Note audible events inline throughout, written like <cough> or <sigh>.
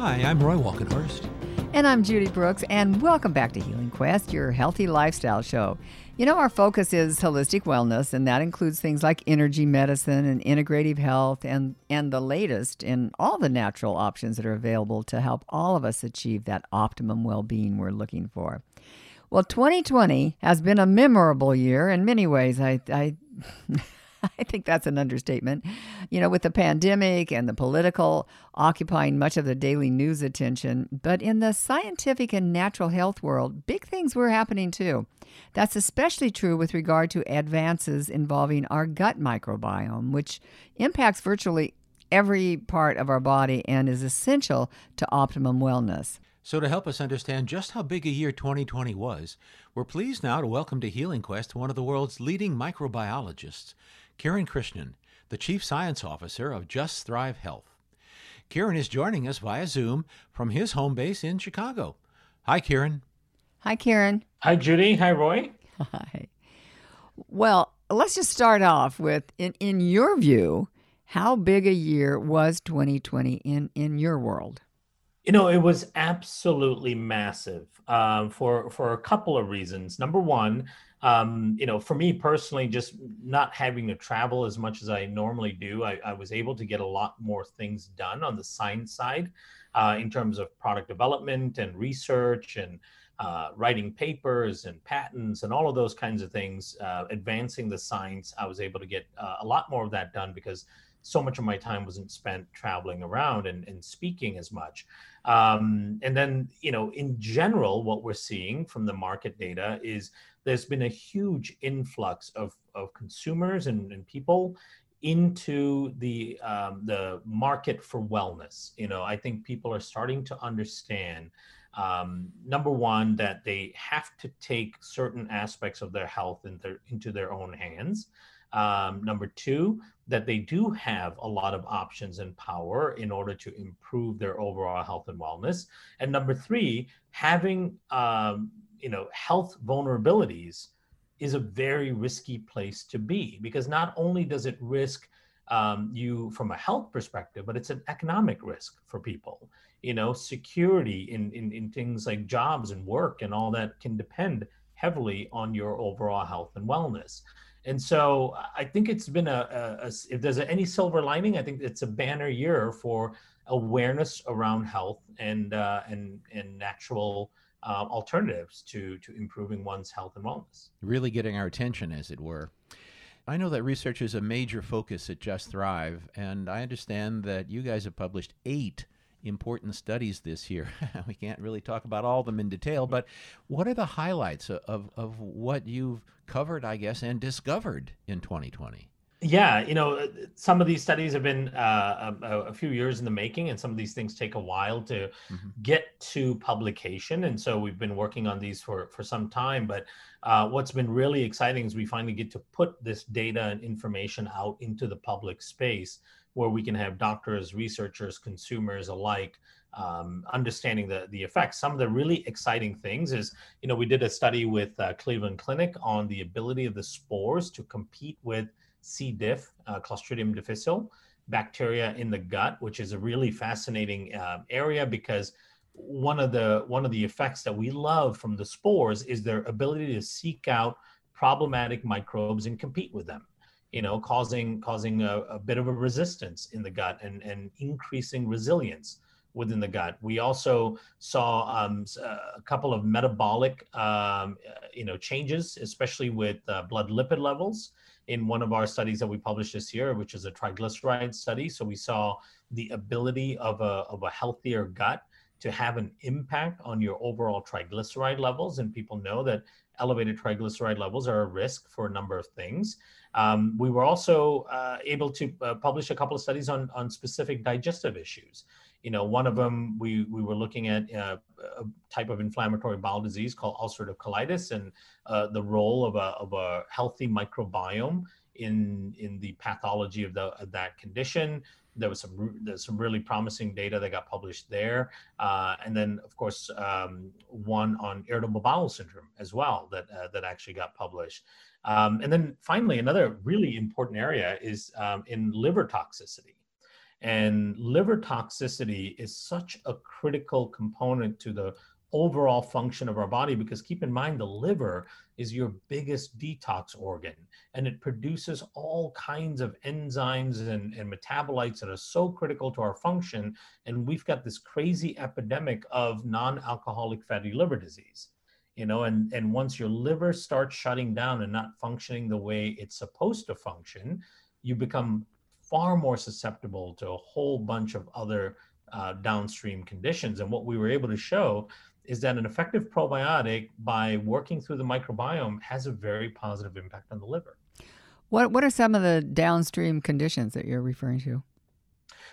Hi, I'm Roy Walkenhorst. And I'm Judy Brooks, and welcome back to Healing Quest, your healthy lifestyle show. You know, our focus is holistic wellness, and that includes things like energy medicine and integrative health, and, and the latest in all the natural options that are available to help all of us achieve that optimum well being we're looking for. Well, 2020 has been a memorable year in many ways. I, I <laughs> <laughs> I think that's an understatement. You know, with the pandemic and the political occupying much of the daily news attention, but in the scientific and natural health world, big things were happening too. That's especially true with regard to advances involving our gut microbiome, which impacts virtually every part of our body and is essential to optimum wellness. So, to help us understand just how big a year 2020 was, we're pleased now to welcome to Healing Quest one of the world's leading microbiologists, Kiran Krishnan, the Chief Science Officer of Just Thrive Health. Kiran is joining us via Zoom from his home base in Chicago. Hi, Kiran. Hi, Kiran. Hi, Judy. Hi, Roy. <laughs> Hi. Well, let's just start off with in, in your view, how big a year was 2020 in, in your world? You know, it was absolutely massive um, for for a couple of reasons. Number one, um, you know, for me personally, just not having to travel as much as I normally do, I, I was able to get a lot more things done on the science side uh, in terms of product development and research and uh, writing papers and patents and all of those kinds of things, uh, advancing the science. I was able to get uh, a lot more of that done because so much of my time wasn't spent traveling around and, and speaking as much. Um, and then, you know, in general, what we're seeing from the market data is there's been a huge influx of, of consumers and, and people into the um, the market for wellness. You know, I think people are starting to understand um, number one that they have to take certain aspects of their health in their, into their own hands. Um, number two, that they do have a lot of options and power in order to improve their overall health and wellness. And number three, having um, you know health vulnerabilities is a very risky place to be because not only does it risk um, you from a health perspective, but it's an economic risk for people. You know, security in, in, in things like jobs and work and all that can depend heavily on your overall health and wellness. And so I think it's been a, a, a if there's any silver lining, I think it's a banner year for awareness around health and uh, and and natural uh, alternatives to to improving one's health and wellness. Really getting our attention, as it were. I know that research is a major focus at Just Thrive, and I understand that you guys have published eight important studies this year. <laughs> we can't really talk about all of them in detail, but what are the highlights of, of what you've covered, I guess, and discovered in 2020? Yeah, you know, some of these studies have been uh, a, a, few years in the making, and some of these things take a while to mm-hmm. get to publication. And so we've been working on these for for some time. But uh, what's been really exciting is we finally get to put this data and information out into the public space where we can have doctors, researchers, consumers alike um, understanding the, the effects. Some of the really exciting things is, you know, we did a study with uh, Cleveland Clinic on the ability of the spores to compete with C. diff, uh, Clostridium difficile, bacteria in the gut, which is a really fascinating uh, area because one of the one of the effects that we love from the spores is their ability to seek out problematic microbes and compete with them you know, causing causing a, a, bit of a resistance in the gut and, and increasing resilience within the gut. We also saw um, a couple of metabolic, um, you know, changes, especially with uh, blood lipid levels in one of our studies that we published this year, which is a triglyceride study. So we saw the ability of a, of a healthier gut to have an impact on your overall triglyceride levels. And people know that elevated triglyceride levels are a risk for a number of things. Um, we were also uh, able to uh, publish a couple of studies on, on specific digestive issues. You know, one of them we, we were looking at uh, a type of inflammatory bowel disease called ulcerative colitis and uh, the role of a, of a healthy microbiome in in the pathology of, the, of that condition. There was some there's some really promising data that got published there, uh, and then of course um, one on irritable bowel syndrome as well that uh, that actually got published. Um, and then finally, another really important area is um, in liver toxicity. Mm-hmm. And liver toxicity is such a critical component to the overall function of our body because keep in mind the liver is your biggest detox organ and it produces all kinds of enzymes and, and metabolites that are so critical to our function. And we've got this crazy epidemic of non-alcoholic fatty liver disease you know and and once your liver starts shutting down and not functioning the way it's supposed to function you become far more susceptible to a whole bunch of other uh, downstream conditions and what we were able to show is that an effective probiotic, by working through the microbiome, has a very positive impact on the liver. What What are some of the downstream conditions that you're referring to?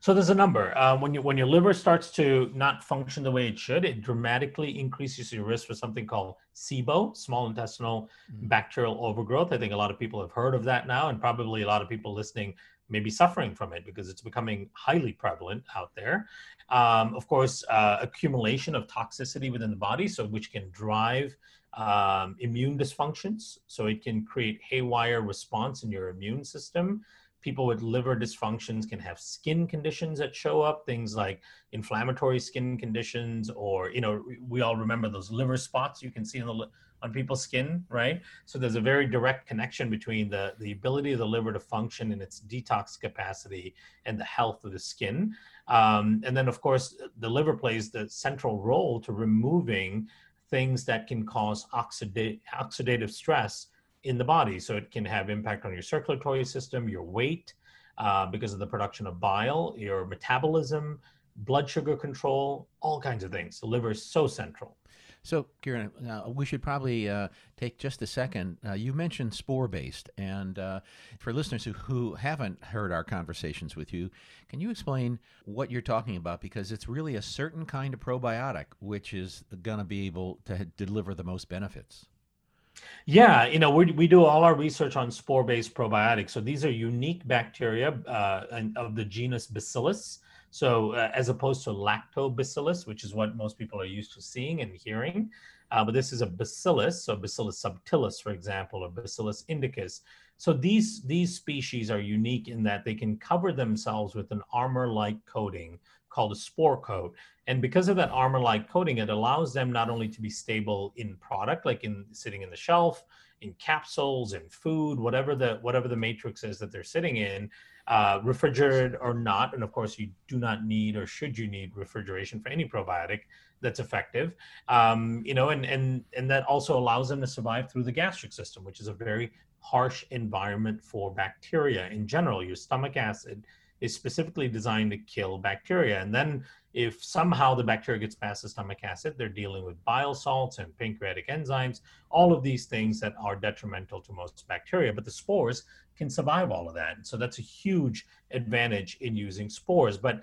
So there's a number. Uh, when you when your liver starts to not function the way it should, it dramatically increases your risk for something called SIBO, small intestinal mm-hmm. bacterial overgrowth. I think a lot of people have heard of that now, and probably a lot of people listening may be suffering from it because it's becoming highly prevalent out there. Um, of course, uh, accumulation of toxicity within the body, so which can drive um, immune dysfunctions. So it can create haywire response in your immune system. People with liver dysfunctions can have skin conditions that show up, things like inflammatory skin conditions, or you know, we all remember those liver spots you can see on the on people's skin, right? So there's a very direct connection between the, the ability of the liver to function in its detox capacity and the health of the skin. Um, and then, of course, the liver plays the central role to removing things that can cause oxida- oxidative stress in the body. So it can have impact on your circulatory system, your weight, uh, because of the production of bile, your metabolism, blood sugar control, all kinds of things. The liver is so central. So, Kiran, uh, we should probably uh, take just a second. Uh, you mentioned spore based, and uh, for listeners who, who haven't heard our conversations with you, can you explain what you're talking about? Because it's really a certain kind of probiotic which is going to be able to deliver the most benefits. Yeah, you know, we, we do all our research on spore based probiotics. So these are unique bacteria uh, of the genus Bacillus. So uh, as opposed to lactobacillus, which is what most people are used to seeing and hearing, uh, but this is a bacillus, so Bacillus subtilis, for example, or Bacillus indicus. So these these species are unique in that they can cover themselves with an armor-like coating called a spore coat. And because of that armor-like coating, it allows them not only to be stable in product, like in sitting in the shelf, in capsules, in food, whatever the whatever the matrix is that they're sitting in, uh, refrigerated or not. And of course, you do not need or should you need refrigeration for any probiotic that's effective. Um, you know, and and and that also allows them to survive through the gastric system, which is a very harsh environment for bacteria in general. Your stomach acid is specifically designed to kill bacteria, and then if somehow the bacteria gets past the stomach acid, they're dealing with bile salts and pancreatic enzymes, all of these things that are detrimental to most bacteria. But the spores can survive all of that. So that's a huge advantage in using spores. But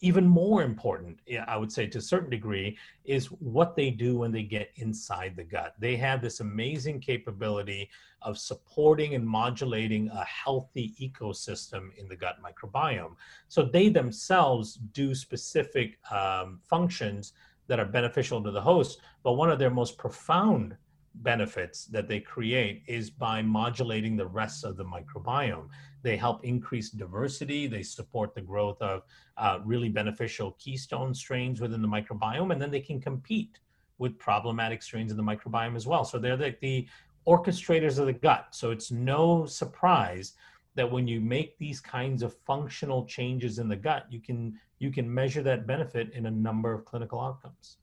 even more important, I would say to a certain degree, is what they do when they get inside the gut. They have this amazing capability of supporting and modulating a healthy ecosystem in the gut microbiome. So they themselves do specific um, functions that are beneficial to the host. But one of their most profound benefits that they create is by modulating the rest of the microbiome. They help increase diversity, they support the growth of uh, really beneficial keystone strains within the microbiome, and then they can compete with problematic strains in the microbiome as well. So they're the, the orchestrators of the gut. So it's no surprise that when you make these kinds of functional changes in the gut, you can you can measure that benefit in a number of clinical outcomes.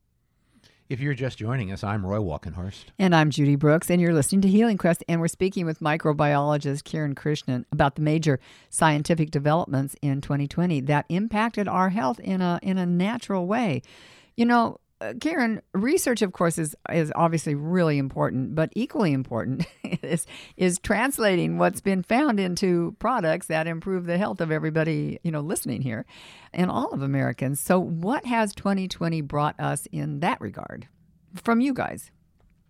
If you're just joining us, I'm Roy Walkenhorst. And I'm Judy Brooks, and you're listening to Healing Quest. And we're speaking with microbiologist Kiran Krishnan about the major scientific developments in 2020 that impacted our health in a, in a natural way. You know, uh, Kiran, research, of course, is is obviously really important, but equally important <laughs> is is translating what's been found into products that improve the health of everybody, you know, listening here, and all of Americans. So, what has 2020 brought us in that regard, from you guys?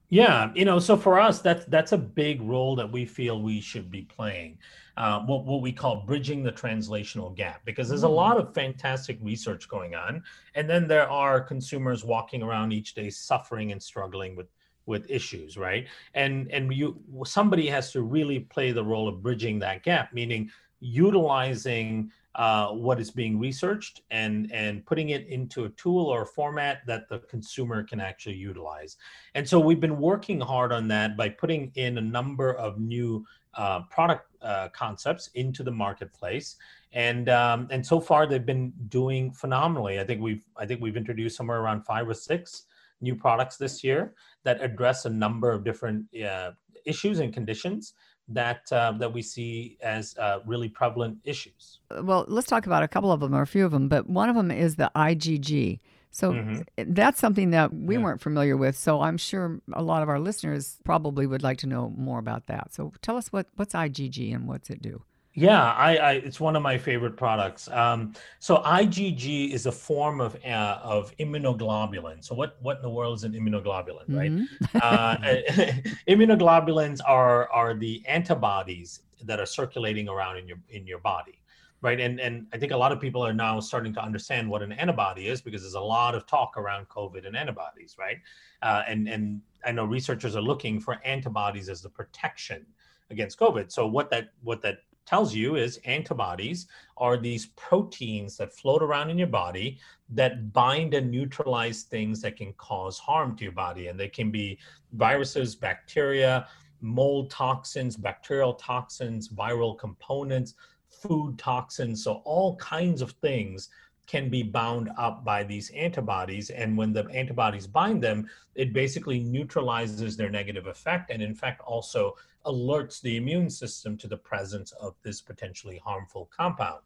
Yeah, you know, so for us, that's that's a big role that we feel we should be playing. Uh, what what we call bridging the translational gap, because there's a mm. lot of fantastic research going on, and then there are consumers walking around each day suffering and struggling with with issues, right? And and you somebody has to really play the role of bridging that gap, meaning utilizing uh, what is being researched and and putting it into a tool or a format that the consumer can actually utilize. And so we've been working hard on that by putting in a number of new uh, product uh, concepts into the marketplace, and um, and so far they've been doing phenomenally. I think we've I think we've introduced somewhere around five or six new products this year that address a number of different uh, issues and conditions that uh, that we see as uh, really prevalent issues. Well, let's talk about a couple of them or a few of them, but one of them is the IgG. So mm-hmm. that's something that we yeah. weren't familiar with. So I'm sure a lot of our listeners probably would like to know more about that. So tell us what what's IgG and what's it do? Yeah, I, I, it's one of my favorite products. Um, so IgG is a form of uh, of immunoglobulin. So what what in the world is an immunoglobulin, right? Mm-hmm. uh, <laughs> immunoglobulins are are the antibodies that are circulating around in your in your body, right? And and I think a lot of people are now starting to understand what an antibody is because there's a lot of talk around COVID and antibodies, right? Uh, and and I know researchers are looking for antibodies as the protection against COVID. So what that what that tells you is antibodies are these proteins that float around in your body that bind and neutralize things that can cause harm to your body. And they can be viruses, bacteria, mold toxins, bacterial toxins, viral components, food toxins. So, all kinds of things can be bound up by these antibodies. And when the antibodies bind them, it basically neutralizes their negative effect and, in fact, also alerts the immune system to the presence of this potentially harmful compound.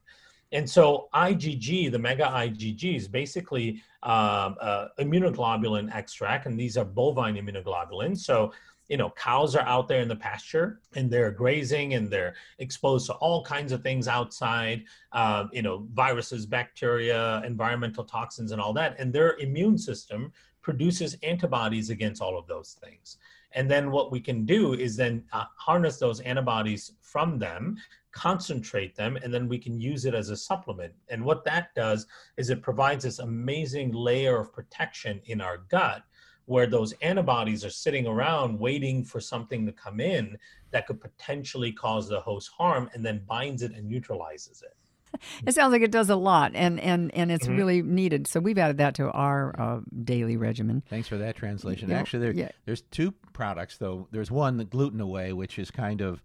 And so IgG, the mega IgG, is basically um, uh, immunoglobulin extract, and these are bovine immunoglobulins. So you know cows are out there in the pasture and they're grazing and they're exposed to all kinds of things outside uh, you know viruses bacteria environmental toxins and all that. And their immune system produces antibodies against all of those things. And then what we can do is then uh, harness those antibodies from them concentrate them and then we can use it as a supplement. And what that does is it provides this amazing layer of protection in our gut where those antibodies are sitting around waiting for something to come in that could potentially cause the host harm and then binds it and neutralizes it. <laughs> It sounds like it does a lot, and and and it's mm-hmm. really needed. So we've added that to our uh, daily regimen. Thanks for that translation. Yeah. Actually, there, yeah. there's two products though. There's one, the gluten away, which is kind of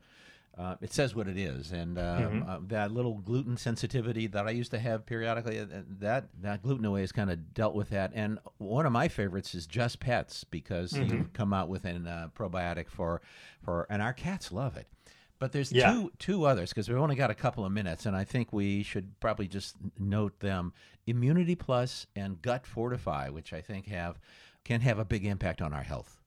uh, it says what it is, and um, mm-hmm. uh, that little gluten sensitivity that I used to have periodically, uh, that that gluten away has kind of dealt with that. And one of my favorites is Just Pets because mm-hmm. you come out with a uh, probiotic for for, and our cats love it. But there's yeah. two two others because we've only got a couple of minutes, and I think we should probably just note them: Immunity Plus and Gut Fortify, which I think have can have a big impact on our health.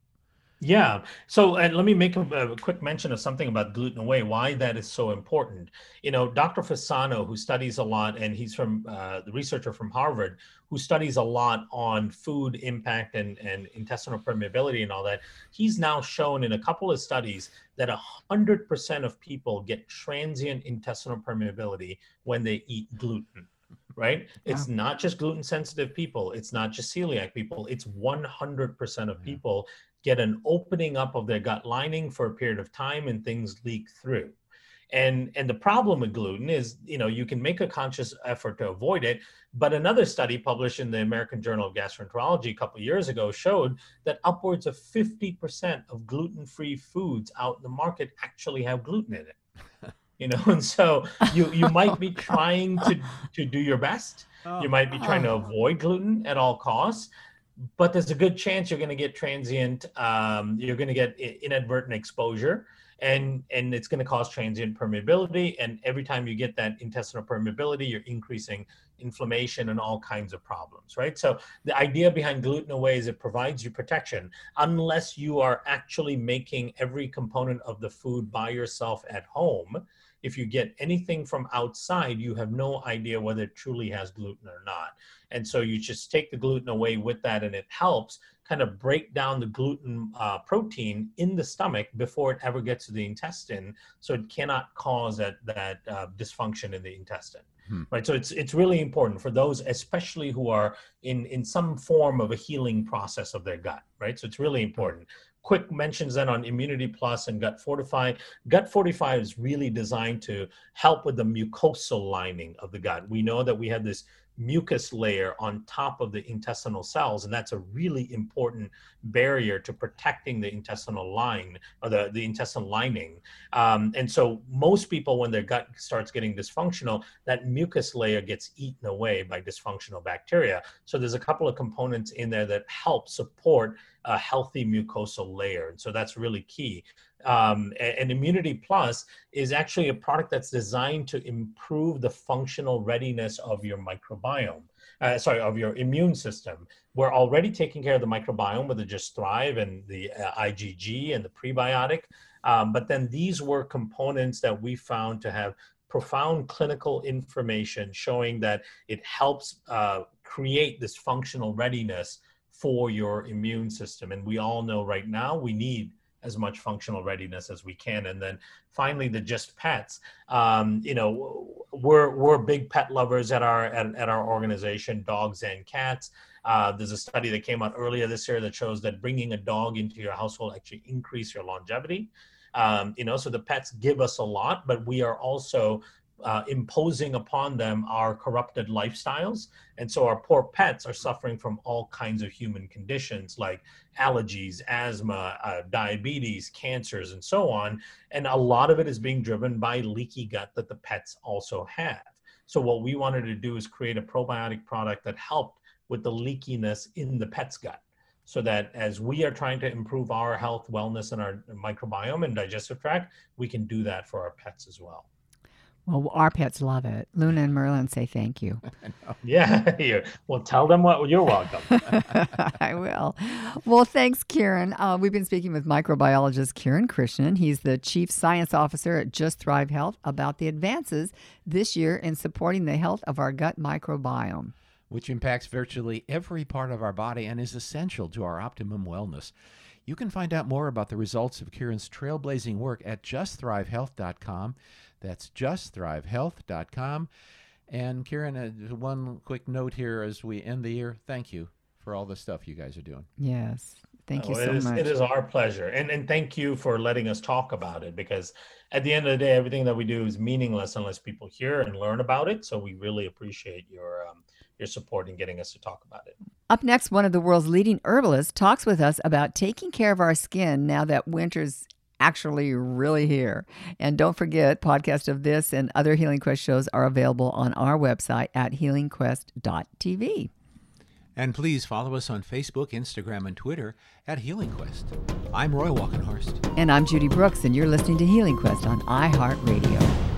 Yeah. So, and let me make a, a, quick mention of something about gluten away, why that is so important. You know, Dr. Fasano, who studies a lot, and he's from uh, the researcher from Harvard, who studies a lot on food impact and, and intestinal permeability and all that, he's now shown in a couple of studies that 100% of people get transient intestinal permeability when they eat gluten right? It's not just gluten sensitive people, it's not just celiac people, it's 100% of people get an opening up of their gut lining for a period of time and things leak through. And and the problem with gluten is, you know, you can make a conscious effort to avoid it, but another study published in the American Journal of Gastroenterology a couple years ago showed that upwards of 50% of gluten-free foods out in the market actually have gluten in it. <laughs> You know, and so you you <laughs> might be trying to to do your best. Oh, you might be trying to oh. avoid gluten at all costs, but there's a good chance you're going to get transient um, you're going to get inadvertent exposure and and it's going to cause transient permeability and every time you get that intestinal permeability you're increasing inflammation and all kinds of problems right? So the idea behind gluten away is it provides you protection unless you are actually making every component of the food by yourself at home if you get anything from outside, you have no idea whether it truly has gluten or not. And so you just take the gluten away with that, and it helps kind of break down the gluten uh, protein in the stomach before it ever gets to the intestine, so it cannot cause that that uh, dysfunction in the intestine. Hmm. Right, so it's it's really important for those, especially who are in in some form of a healing process of their gut. Right, so it's really important quick mentions then on Immunity Plus and Gut Fortify. Gut Fortify is really designed to help with the mucosal lining of the gut. We know that we have this mucus layer on top of the intestinal cells and that's a really important barrier to protecting the intestinal line or the, the intestinal lining. Um, and so most people when their gut starts getting dysfunctional that mucus layer gets eaten away by dysfunctional bacteria. So there's a couple of components in there that help support a healthy mucosal layer and so that's really key um, and Immunity Plus is actually a product that's designed to improve the functional readiness of your microbiome. Uh, sorry, of your immune system. We're already taking care of the microbiome with the Just Thrive and the uh, IgG and the prebiotic. Um, but then these were components that we found to have profound clinical information showing that it helps uh, create this functional readiness for your immune system. And we all know right now we need as much functional readiness as we can. And then finally, the just pets. Um, you know, we're we're big pet lovers at our at, at our organization, dogs and cats. Uh, there's a study that came out earlier this year that shows that bringing a dog into your household actually increase your longevity. Um, you know, so the pets give us a lot, but we are also uh, imposing upon them our corrupted lifestyles. And so our poor pets are suffering from all kinds of human conditions like allergies, asthma, uh, diabetes, cancers, and so on. And a lot of it is being driven by leaky gut that the pets also have. So what we wanted to do is create a probiotic product that helped with the leakiness in the pet's gut so that as we are trying to improve our health, wellness, and our microbiome and digestive tract, we can do that for our pets as well. Well, our pets love it. Luna and Merlin say thank you. <laughs> yeah. <laughs> Well, tell them what you're welcome. <laughs> I will. Well, thanks, Kiran. Uh, we've been speaking with microbiologist Kiran Krishnan. He's the chief science officer at Just Thrive Health about the advances this year in supporting the health of our gut microbiome. Which impacts virtually every part of our body and is essential to our optimum wellness. You can find out more about the results of Kiran's trailblazing work at justthrivehealth.com. That's justthrivehealth.com. And Karen, uh, one quick note here as we end the year. Thank you for all the stuff you guys are doing. Yes. Thank oh, you so it is, much. It is our pleasure. And, and thank you for letting us talk about it because at the end of the day, everything that we do is meaningless unless people hear and learn about it. So we really appreciate your, um, your support in getting us to talk about it. Up next, one of the world's leading herbalists talks with us about taking care of our skin now that winter's actually really here. And don't forget, podcast of this and other Healing Quest shows are available on our website at healingquest.tv. And please follow us on Facebook, Instagram, and Twitter at Healing Quest. I'm Roy Walkenhorst. And I'm Judy Brooks, and you're listening to Healing Quest on iHeartRadio.